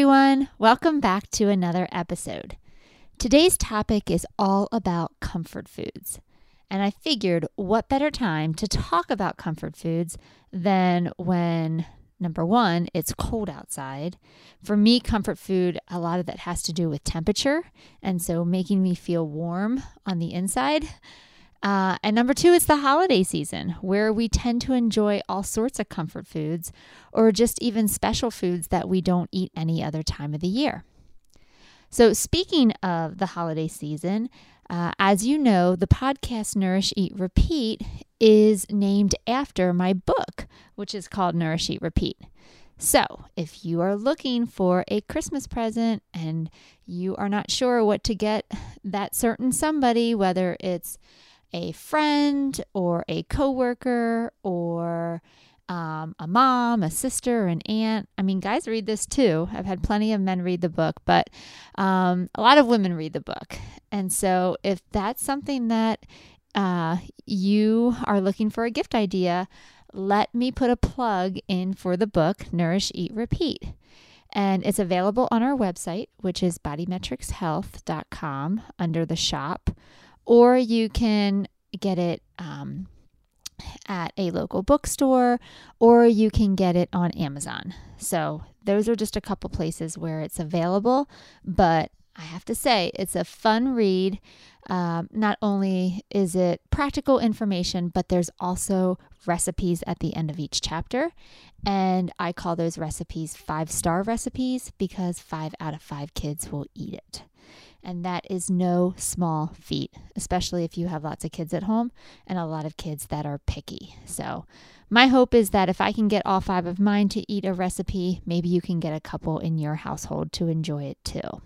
Everyone, welcome back to another episode. Today's topic is all about comfort foods. And I figured what better time to talk about comfort foods than when, number one, it's cold outside. For me, comfort food, a lot of that has to do with temperature. And so making me feel warm on the inside. Uh, and number two, it's the holiday season where we tend to enjoy all sorts of comfort foods or just even special foods that we don't eat any other time of the year. So, speaking of the holiday season, uh, as you know, the podcast Nourish, Eat, Repeat is named after my book, which is called Nourish, Eat, Repeat. So, if you are looking for a Christmas present and you are not sure what to get that certain somebody, whether it's a friend or a coworker or um, a mom, a sister, an aunt. I mean, guys read this too. I've had plenty of men read the book, but um, a lot of women read the book. And so, if that's something that uh, you are looking for a gift idea, let me put a plug in for the book, Nourish, Eat, Repeat. And it's available on our website, which is bodymetricshealth.com under the shop, or you can get it um, at a local bookstore, or you can get it on Amazon. So, those are just a couple places where it's available. But I have to say, it's a fun read. Um, not only is it practical information, but there's also recipes at the end of each chapter. And I call those recipes five star recipes because five out of five kids will eat it. And that is no small feat, especially if you have lots of kids at home and a lot of kids that are picky. So, my hope is that if I can get all five of mine to eat a recipe, maybe you can get a couple in your household to enjoy it too.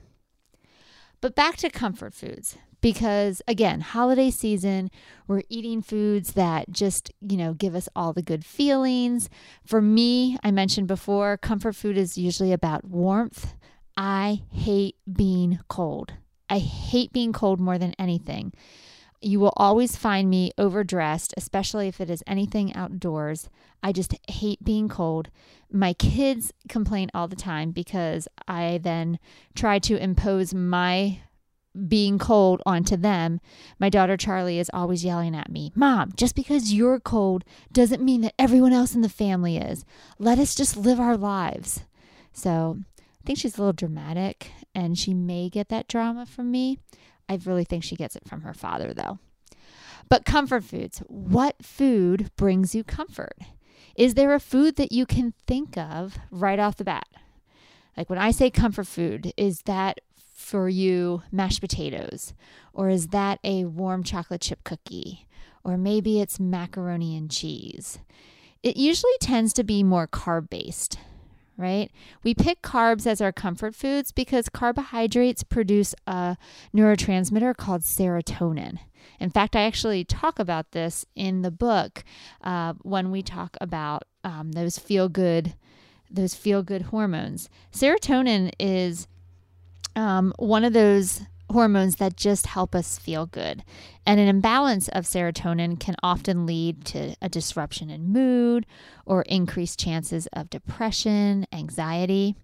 But back to comfort foods, because again, holiday season, we're eating foods that just, you know, give us all the good feelings. For me, I mentioned before, comfort food is usually about warmth. I hate being cold. I hate being cold more than anything. You will always find me overdressed, especially if it is anything outdoors. I just hate being cold. My kids complain all the time because I then try to impose my being cold onto them. My daughter Charlie is always yelling at me, Mom, just because you're cold doesn't mean that everyone else in the family is. Let us just live our lives. So I think she's a little dramatic and she may get that drama from me. I really think she gets it from her father, though. But comfort foods. What food brings you comfort? Is there a food that you can think of right off the bat? Like when I say comfort food, is that for you mashed potatoes? Or is that a warm chocolate chip cookie? Or maybe it's macaroni and cheese. It usually tends to be more carb based right? We pick carbs as our comfort foods because carbohydrates produce a neurotransmitter called serotonin. In fact, I actually talk about this in the book uh, when we talk about um, those feel good, those feel good hormones. Serotonin is um, one of those hormones that just help us feel good. And an imbalance of serotonin can often lead to a disruption in mood or increased chances of depression, anxiety.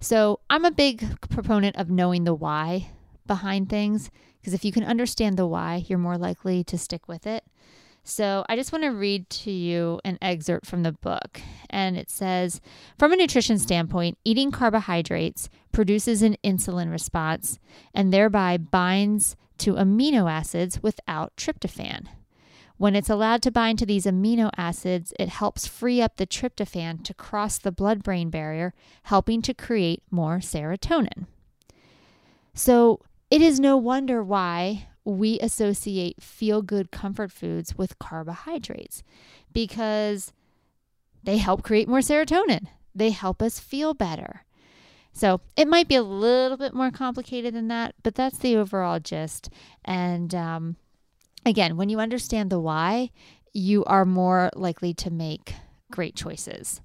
So, I'm a big proponent of knowing the why behind things because if you can understand the why, you're more likely to stick with it. So I just want to read to you an excerpt from the book. And it says From a nutrition standpoint, eating carbohydrates produces an insulin response and thereby binds to amino acids without tryptophan. When it's allowed to bind to these amino acids, it helps free up the tryptophan to cross the blood brain barrier, helping to create more serotonin. So it is no wonder why we associate feel good comfort foods with carbohydrates because they help create more serotonin. they help us feel better. So it might be a little bit more complicated than that, but that's the overall gist. And um, again, when you understand the why, you are more likely to make great choices.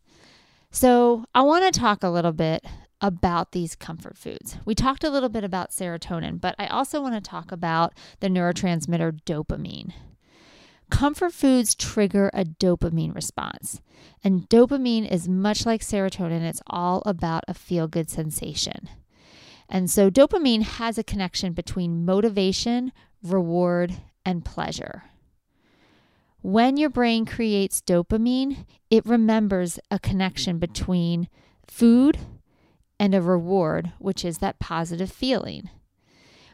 So I want to talk a little bit about these comfort foods. We talked a little bit about serotonin, but I also want to talk about the neurotransmitter dopamine. Comfort foods trigger a dopamine response. And dopamine is much like serotonin, it's all about a feel good sensation. And so, dopamine has a connection between motivation, reward, and pleasure. When your brain creates dopamine, it remembers a connection between food and a reward, which is that positive feeling.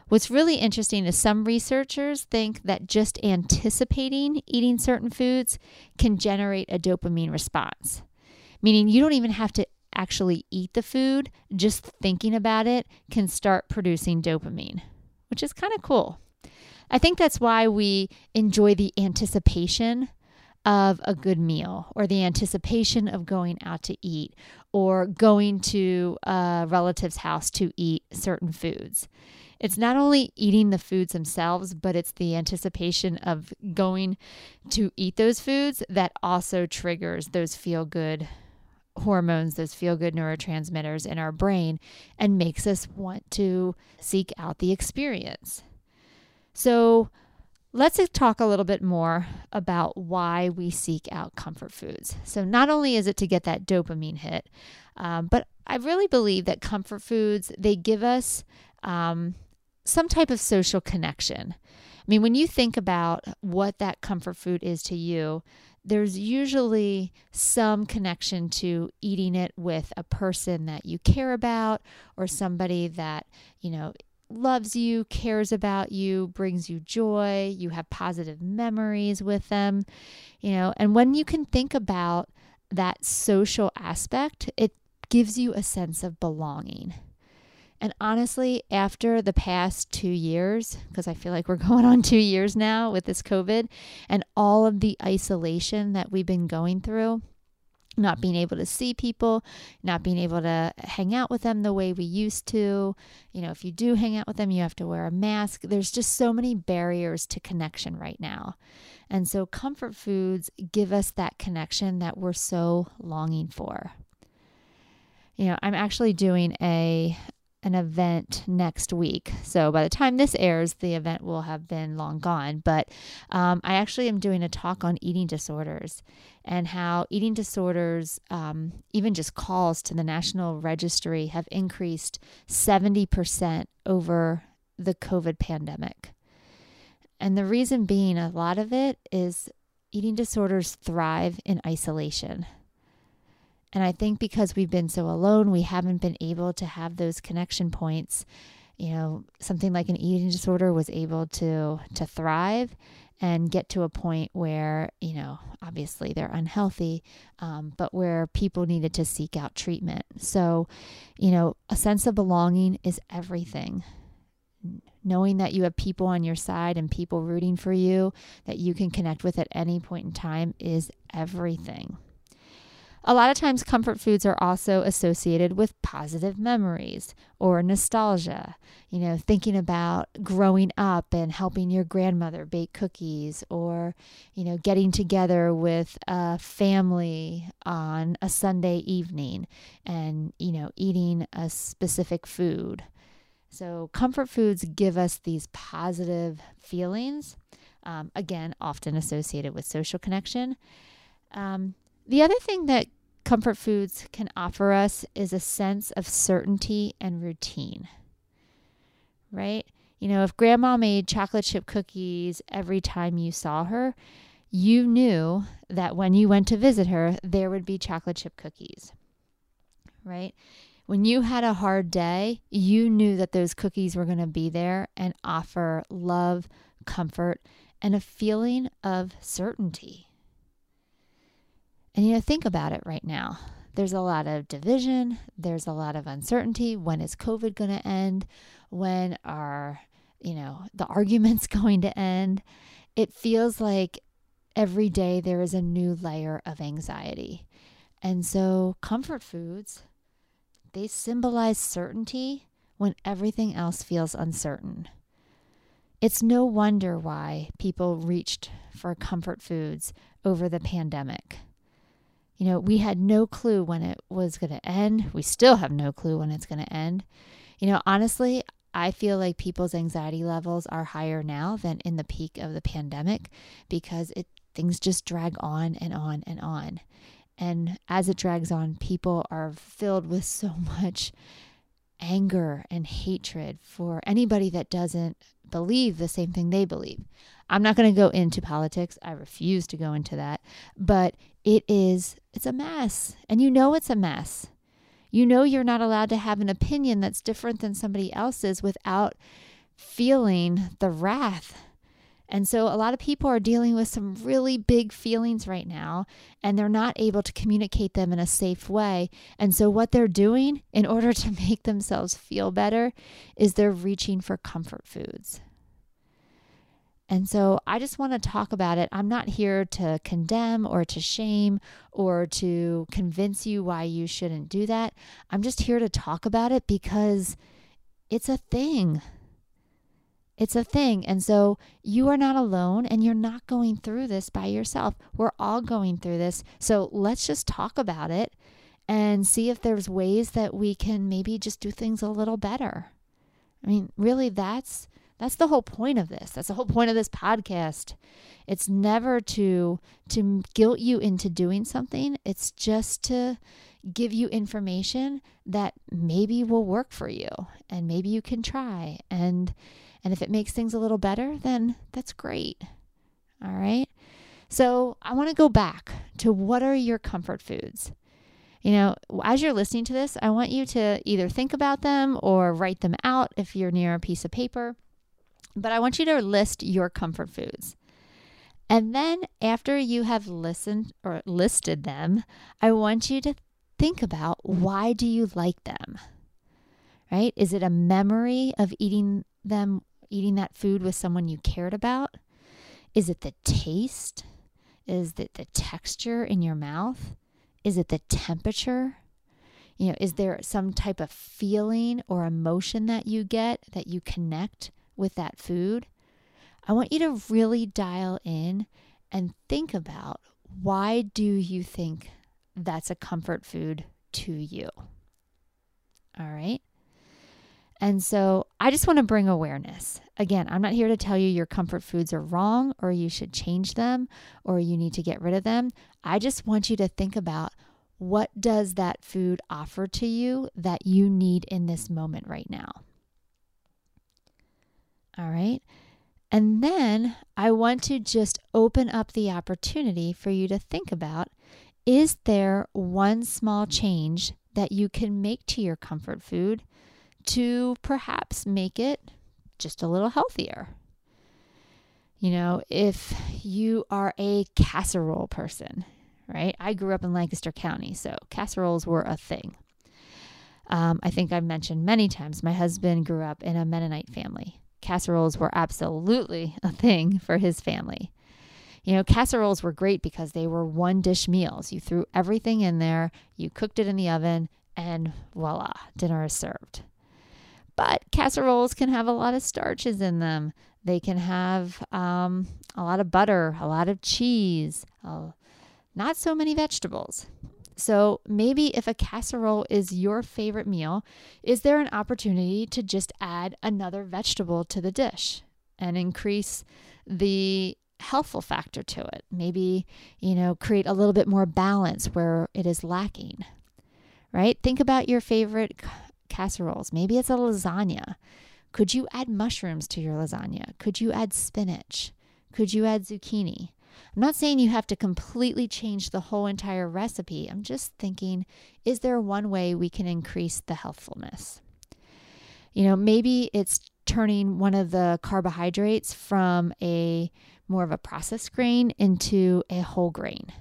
What's really interesting is some researchers think that just anticipating eating certain foods can generate a dopamine response, meaning you don't even have to actually eat the food, just thinking about it can start producing dopamine, which is kind of cool. I think that's why we enjoy the anticipation of a good meal or the anticipation of going out to eat or going to a relative's house to eat certain foods. It's not only eating the foods themselves, but it's the anticipation of going to eat those foods that also triggers those feel good hormones, those feel good neurotransmitters in our brain, and makes us want to seek out the experience. So, let's talk a little bit more about why we seek out comfort foods. So, not only is it to get that dopamine hit, um, but I really believe that comfort foods they give us um, some type of social connection. I mean, when you think about what that comfort food is to you, there's usually some connection to eating it with a person that you care about or somebody that, you know, loves you, cares about you, brings you joy, you have positive memories with them, you know, and when you can think about that social aspect, it gives you a sense of belonging. And honestly, after the past two years, because I feel like we're going on two years now with this COVID and all of the isolation that we've been going through, not being able to see people, not being able to hang out with them the way we used to. You know, if you do hang out with them, you have to wear a mask. There's just so many barriers to connection right now. And so, comfort foods give us that connection that we're so longing for. You know, I'm actually doing a an event next week. So by the time this airs, the event will have been long gone. But um, I actually am doing a talk on eating disorders and how eating disorders, um, even just calls to the National Registry, have increased 70% over the COVID pandemic. And the reason being, a lot of it is eating disorders thrive in isolation. And I think because we've been so alone, we haven't been able to have those connection points. You know, something like an eating disorder was able to to thrive and get to a point where you know obviously they're unhealthy um, but where people needed to seek out treatment. So you know a sense of belonging is everything. Knowing that you have people on your side and people rooting for you that you can connect with at any point in time is everything a lot of times, comfort foods are also associated with positive memories or nostalgia. You know, thinking about growing up and helping your grandmother bake cookies, or, you know, getting together with a family on a Sunday evening and, you know, eating a specific food. So, comfort foods give us these positive feelings, um, again, often associated with social connection. Um, the other thing that comfort foods can offer us is a sense of certainty and routine, right? You know, if grandma made chocolate chip cookies every time you saw her, you knew that when you went to visit her, there would be chocolate chip cookies, right? When you had a hard day, you knew that those cookies were going to be there and offer love, comfort, and a feeling of certainty. And you know, think about it right now. There's a lot of division, there's a lot of uncertainty. When is COVID going to end? When are, you know, the arguments going to end? It feels like every day there is a new layer of anxiety. And so, comfort foods, they symbolize certainty when everything else feels uncertain. It's no wonder why people reached for comfort foods over the pandemic. You know, we had no clue when it was going to end. We still have no clue when it's going to end. You know, honestly, I feel like people's anxiety levels are higher now than in the peak of the pandemic because it things just drag on and on and on. And as it drags on, people are filled with so much anger and hatred for anybody that doesn't believe the same thing they believe. I'm not going to go into politics. I refuse to go into that. But it is it's a mess. And you know it's a mess. You know you're not allowed to have an opinion that's different than somebody else's without feeling the wrath and so a lot of people are dealing with some really big feelings right now, and they're not able to communicate them in a safe way. And so what they're doing in order to make themselves feel better is they're reaching for comfort foods. And so I just want to talk about it. I'm not here to condemn or to shame or to convince you why you shouldn't do that. I'm just here to talk about it because it's a thing. It's a thing. And so you are not alone and you're not going through this by yourself. We're all going through this. So let's just talk about it and see if there's ways that we can maybe just do things a little better. I mean, really that's that's the whole point of this. That's the whole point of this podcast. It's never to to guilt you into doing something. It's just to give you information that maybe will work for you and maybe you can try and and if it makes things a little better, then that's great. All right. So I want to go back to what are your comfort foods? You know, as you're listening to this, I want you to either think about them or write them out if you're near a piece of paper. But I want you to list your comfort foods. And then after you have listened or listed them, I want you to think about why do you like them? Right? Is it a memory of eating them eating that food with someone you cared about? Is it the taste? Is it the texture in your mouth? Is it the temperature? You know, is there some type of feeling or emotion that you get that you connect with that food? I want you to really dial in and think about why do you think that's a comfort food to you? All right. And so I just want to bring awareness. Again, I'm not here to tell you your comfort foods are wrong or you should change them or you need to get rid of them. I just want you to think about what does that food offer to you that you need in this moment right now. All right. And then I want to just open up the opportunity for you to think about is there one small change that you can make to your comfort food to perhaps make it just a little healthier. You know, if you are a casserole person, right? I grew up in Lancaster County, so casseroles were a thing. Um, I think I've mentioned many times my husband grew up in a Mennonite family. Casseroles were absolutely a thing for his family. You know, casseroles were great because they were one dish meals. You threw everything in there, you cooked it in the oven, and voila, dinner is served. But casseroles can have a lot of starches in them. They can have um, a lot of butter, a lot of cheese, uh, not so many vegetables. So maybe if a casserole is your favorite meal, is there an opportunity to just add another vegetable to the dish and increase the healthful factor to it? Maybe, you know, create a little bit more balance where it is lacking. Right? Think about your favorite casseroles. Maybe it's a lasagna. Could you add mushrooms to your lasagna? Could you add spinach? Could you add zucchini? I'm not saying you have to completely change the whole entire recipe. I'm just thinking, is there one way we can increase the healthfulness? You know, maybe it's turning one of the carbohydrates from a more of a processed grain into a whole grain.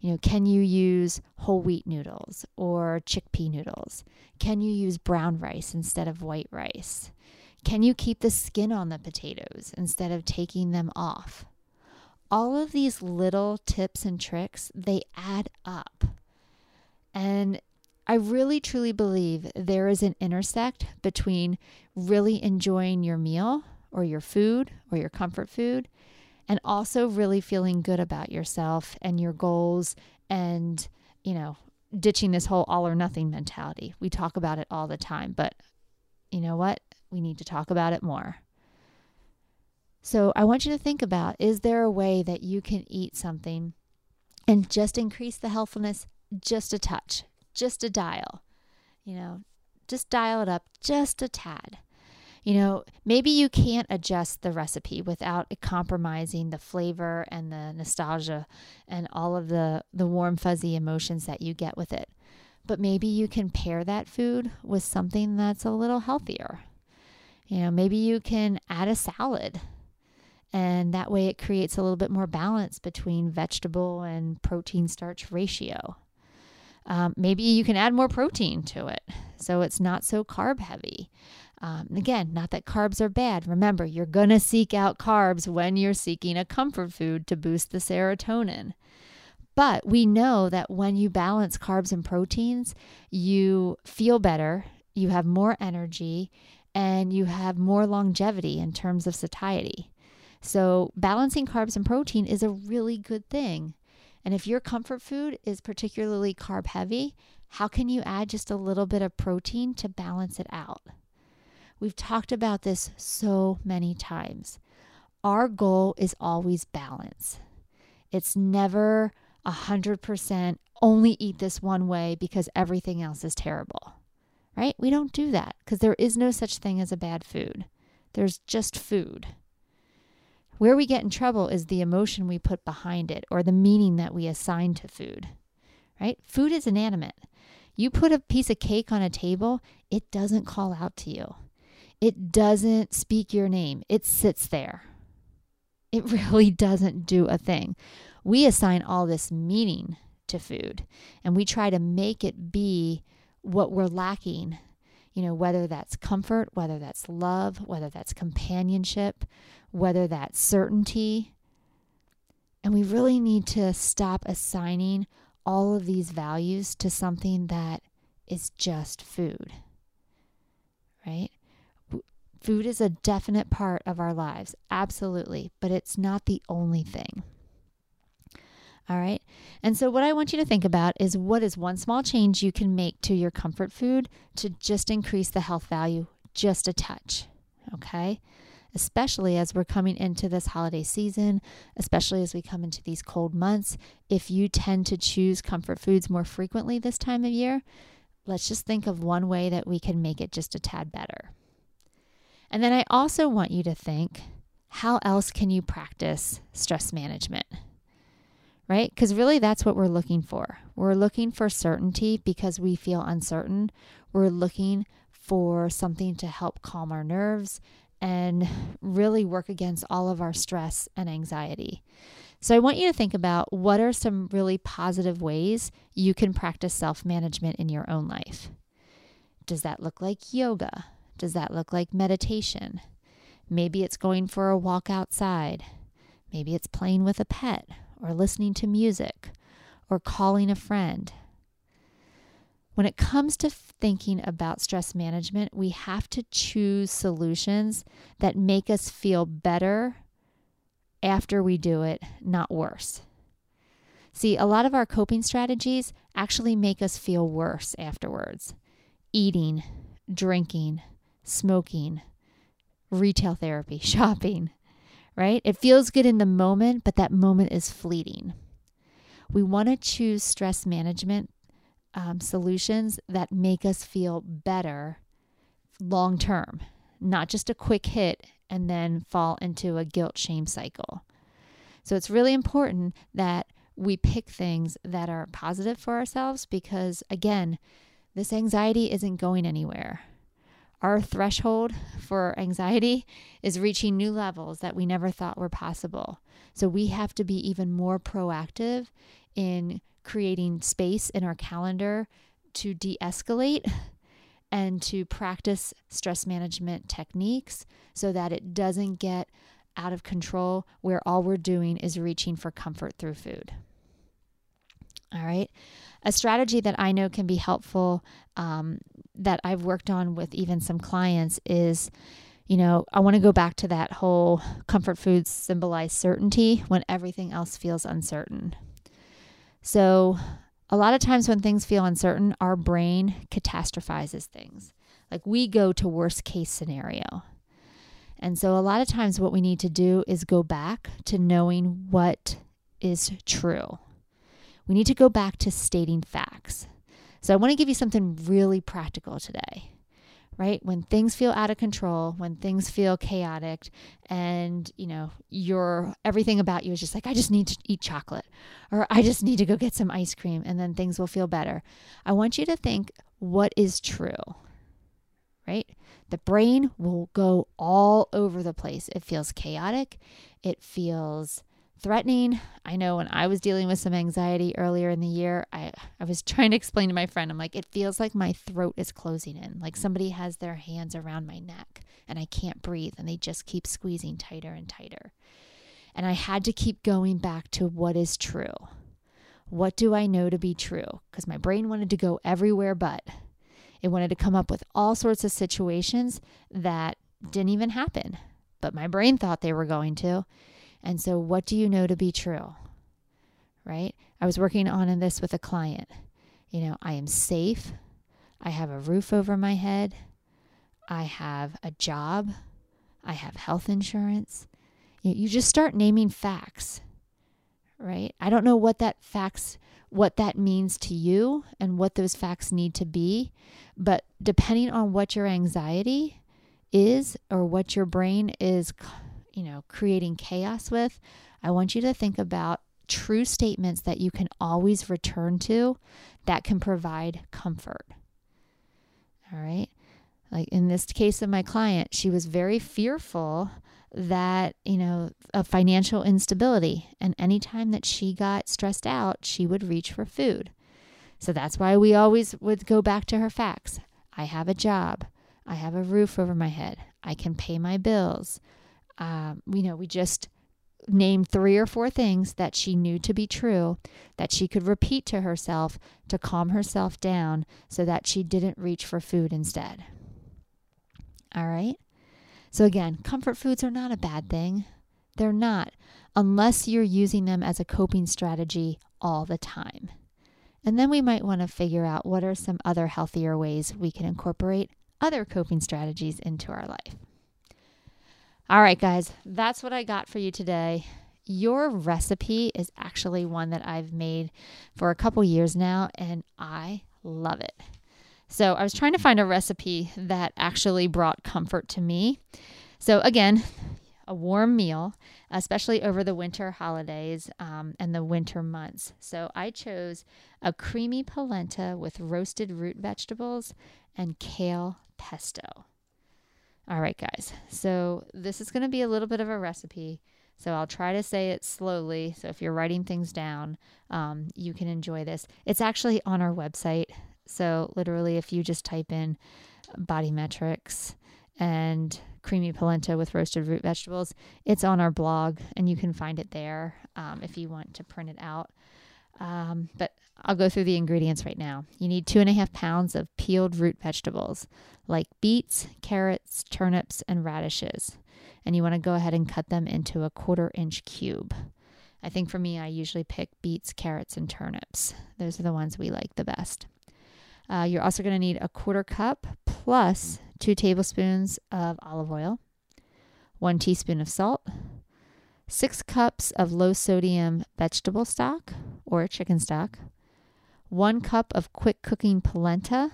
You know, can you use whole wheat noodles or chickpea noodles? Can you use brown rice instead of white rice? Can you keep the skin on the potatoes instead of taking them off? All of these little tips and tricks, they add up. And I really truly believe there is an intersect between really enjoying your meal or your food or your comfort food and also really feeling good about yourself and your goals and, you know, ditching this whole all or nothing mentality. We talk about it all the time, but you know what? We need to talk about it more. So I want you to think about is there a way that you can eat something and just increase the healthfulness just a touch, just a dial? You know, just dial it up just a tad. You know, maybe you can't adjust the recipe without compromising the flavor and the nostalgia and all of the, the warm, fuzzy emotions that you get with it. But maybe you can pair that food with something that's a little healthier. You know, maybe you can add a salad and that way it creates a little bit more balance between vegetable and protein starch ratio. Um, maybe you can add more protein to it so it's not so carb heavy. Um, again, not that carbs are bad. Remember, you're going to seek out carbs when you're seeking a comfort food to boost the serotonin. But we know that when you balance carbs and proteins, you feel better, you have more energy, and you have more longevity in terms of satiety. So, balancing carbs and protein is a really good thing. And if your comfort food is particularly carb heavy, how can you add just a little bit of protein to balance it out? We've talked about this so many times. Our goal is always balance. It's never a 100% only eat this one way because everything else is terrible, right? We don't do that because there is no such thing as a bad food. There's just food. Where we get in trouble is the emotion we put behind it or the meaning that we assign to food, right? Food is inanimate. You put a piece of cake on a table, it doesn't call out to you, it doesn't speak your name, it sits there. It really doesn't do a thing. We assign all this meaning to food and we try to make it be what we're lacking you know, whether that's comfort, whether that's love, whether that's companionship, whether that's certainty. And we really need to stop assigning all of these values to something that is just food, right? Food is a definite part of our lives, absolutely, but it's not the only thing. All right. And so, what I want you to think about is what is one small change you can make to your comfort food to just increase the health value just a touch. Okay. Especially as we're coming into this holiday season, especially as we come into these cold months. If you tend to choose comfort foods more frequently this time of year, let's just think of one way that we can make it just a tad better. And then I also want you to think how else can you practice stress management? right? Because really, that's what we're looking for. We're looking for certainty because we feel uncertain. We're looking for something to help calm our nerves and really work against all of our stress and anxiety. So, I want you to think about what are some really positive ways you can practice self management in your own life. Does that look like yoga? Does that look like meditation? Maybe it's going for a walk outside. Maybe it's playing with a pet or listening to music or calling a friend. When it comes to thinking about stress management, we have to choose solutions that make us feel better after we do it, not worse. See, a lot of our coping strategies actually make us feel worse afterwards. Eating, drinking, smoking, retail therapy, shopping, right? It feels good in the moment, but that moment is fleeting. We want to choose stress management um, solutions that make us feel better long term, not just a quick hit and then fall into a guilt shame cycle. So it's really important that we pick things that are positive for ourselves because, again, this anxiety isn't going anywhere our threshold for anxiety is reaching new levels that we never thought were possible. So we have to be even more proactive in creating space in our calendar to de escalate and to practice stress management techniques so that it doesn't get out of control where all we're doing is reaching for comfort through food. All right. A strategy that I know can be helpful um, that I've worked on with even some clients is you know, I want to go back to that whole comfort foods symbolize certainty when everything else feels uncertain. So, a lot of times when things feel uncertain, our brain catastrophizes things. Like we go to worst case scenario. And so, a lot of times, what we need to do is go back to knowing what is true. We need to go back to stating facts. So, I want to give you something really practical today right? When things feel out of control, when things feel chaotic and, you know, your everything about you is just like I just need to eat chocolate or I just need to go get some ice cream and then things will feel better. I want you to think what is true. Right? The brain will go all over the place. It feels chaotic. It feels threatening. I know when I was dealing with some anxiety earlier in the year, I, I was trying to explain to my friend, I'm like, it feels like my throat is closing in, like somebody has their hands around my neck and I can't breathe and they just keep squeezing tighter and tighter. And I had to keep going back to what is true. What do I know to be true? Because my brain wanted to go everywhere but. It wanted to come up with all sorts of situations that didn't even happen, but my brain thought they were going to. And so, what do you know to be true? Right? I was working on this with a client. You know, I am safe. I have a roof over my head. I have a job. I have health insurance. You, you just start naming facts, right? I don't know what that facts what that means to you and what those facts need to be, but depending on what your anxiety is or what your brain is you know, creating chaos with, I want you to think about true statements that you can always return to that can provide comfort. All right. Like in this case of my client, she was very fearful that, you know, of financial instability. And anytime that she got stressed out, she would reach for food. So that's why we always would go back to her facts. I have a job. I have a roof over my head. I can pay my bills um, you know, we just named three or four things that she knew to be true that she could repeat to herself to calm herself down so that she didn't reach for food instead. All right. So, again, comfort foods are not a bad thing. They're not, unless you're using them as a coping strategy all the time. And then we might want to figure out what are some other healthier ways we can incorporate other coping strategies into our life. All right, guys, that's what I got for you today. Your recipe is actually one that I've made for a couple years now, and I love it. So, I was trying to find a recipe that actually brought comfort to me. So, again, a warm meal, especially over the winter holidays um, and the winter months. So, I chose a creamy polenta with roasted root vegetables and kale pesto. All right, guys. So this is going to be a little bit of a recipe. So I'll try to say it slowly. So if you're writing things down, um, you can enjoy this. It's actually on our website. So literally, if you just type in body metrics and creamy polenta with roasted root vegetables, it's on our blog and you can find it there um, if you want to print it out. Um, but I'll go through the ingredients right now. You need two and a half pounds of peeled root vegetables like beets, carrots, turnips, and radishes. And you want to go ahead and cut them into a quarter inch cube. I think for me, I usually pick beets, carrots, and turnips. Those are the ones we like the best. Uh, you're also going to need a quarter cup plus two tablespoons of olive oil, one teaspoon of salt, six cups of low sodium vegetable stock or chicken stock, one cup of quick cooking polenta,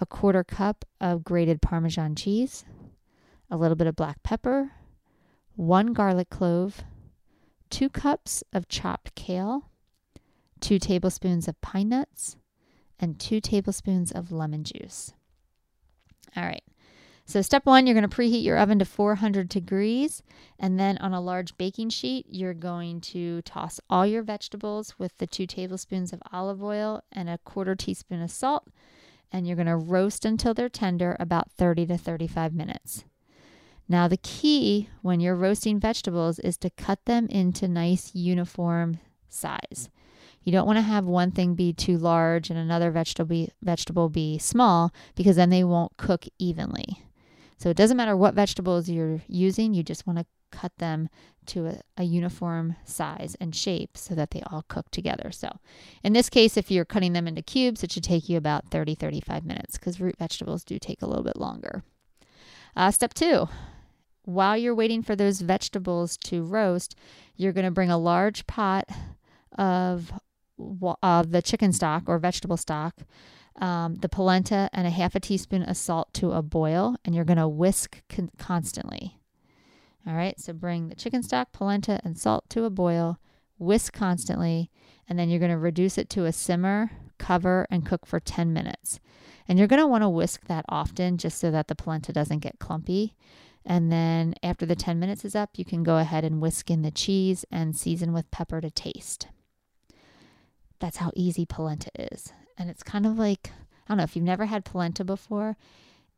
a quarter cup of grated Parmesan cheese, a little bit of black pepper, one garlic clove, two cups of chopped kale, two tablespoons of pine nuts, and two tablespoons of lemon juice. All right. So, step one, you're going to preheat your oven to 400 degrees. And then on a large baking sheet, you're going to toss all your vegetables with the two tablespoons of olive oil and a quarter teaspoon of salt. And you're going to roast until they're tender about 30 to 35 minutes. Now, the key when you're roasting vegetables is to cut them into nice uniform size. You don't want to have one thing be too large and another vegetable be, vegetable be small because then they won't cook evenly. So it doesn't matter what vegetables you're using, you just want to cut them to a, a, uniform size and shape so that they all cook together. So, in this case, if you're cutting them into cubes, it should take you about 30 35 minutes because root vegetables do take a little bit longer. Uh, step two while you're waiting for those vegetables to roast, you're going to bring a large pot of uh, the chicken stock or vegetable stock, um, the polenta, and a half a teaspoon of salt to a boil, and you're going to whisk con- constantly. All right, so bring the chicken stock, polenta, and salt to a boil, whisk constantly, and then you're going to reduce it to a simmer, cover, and cook for 10 minutes. And you're going to want to whisk that often just so that the polenta doesn't get clumpy. And then after the 10 minutes is up, you can go ahead and whisk in the cheese and season with pepper to taste. That's how easy polenta is. And it's kind of like, I don't know if you've never had polenta before.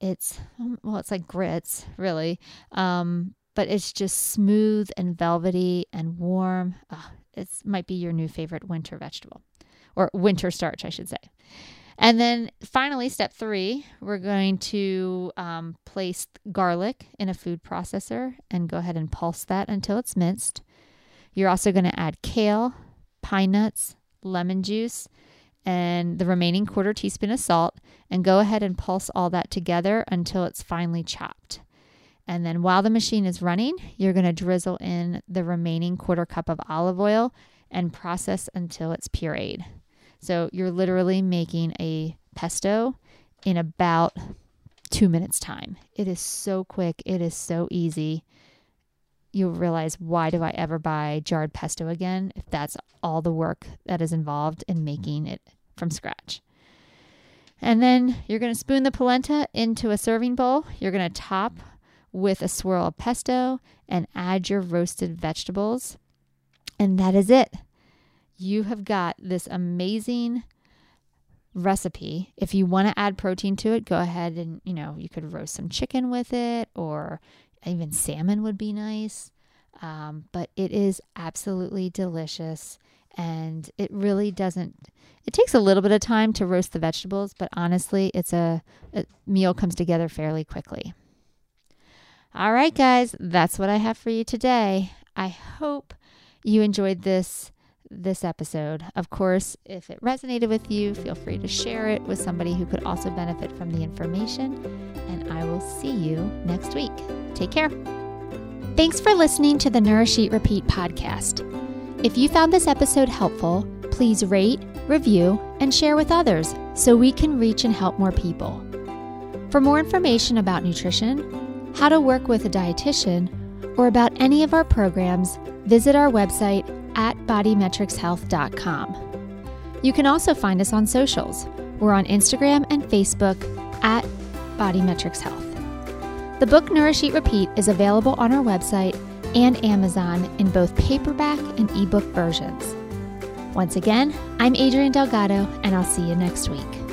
It's, um, well, it's like grits, really. Um, but it's just smooth and velvety and warm. Oh, it might be your new favorite winter vegetable or winter starch, I should say. And then finally, step three, we're going to um, place garlic in a food processor and go ahead and pulse that until it's minced. You're also going to add kale, pine nuts, lemon juice, and the remaining quarter teaspoon of salt, and go ahead and pulse all that together until it's finely chopped. And then while the machine is running, you're going to drizzle in the remaining quarter cup of olive oil and process until it's pureed. So you're literally making a pesto in about two minutes time. It is so quick. It is so easy. You'll realize why do I ever buy jarred pesto again if that's all the work that is involved in making it from scratch. And then you're going to spoon the polenta into a serving bowl. You're going to top with a swirl of pesto and add your roasted vegetables. And that is it. You have got this amazing recipe. If you want to add protein to it, go ahead and, you know, you could roast some chicken with it or even salmon would be nice. Um, but it is absolutely delicious and it really doesn't it takes a little bit of time to roast the vegetables but honestly it's a, a meal comes together fairly quickly all right, guys, that's what I have for you today. I hope you enjoyed this this episode. Of course, if it resonated with you, feel free to share it with somebody who could also benefit from the information. And I will see you next week. Take care. Thanks for listening to the Nourish Eat Repeat podcast. If you found this episode helpful, please rate, review, and share with others so we can reach and help more people. For more information about nutrition, how to work with a dietitian, or about any of our programs, visit our website at bodymetricshealth.com. You can also find us on socials. We're on Instagram and Facebook at Bodymetrics Health. The book Nourish Eat Repeat is available on our website and Amazon in both paperback and ebook versions. Once again, I'm Adrienne Delgado, and I'll see you next week.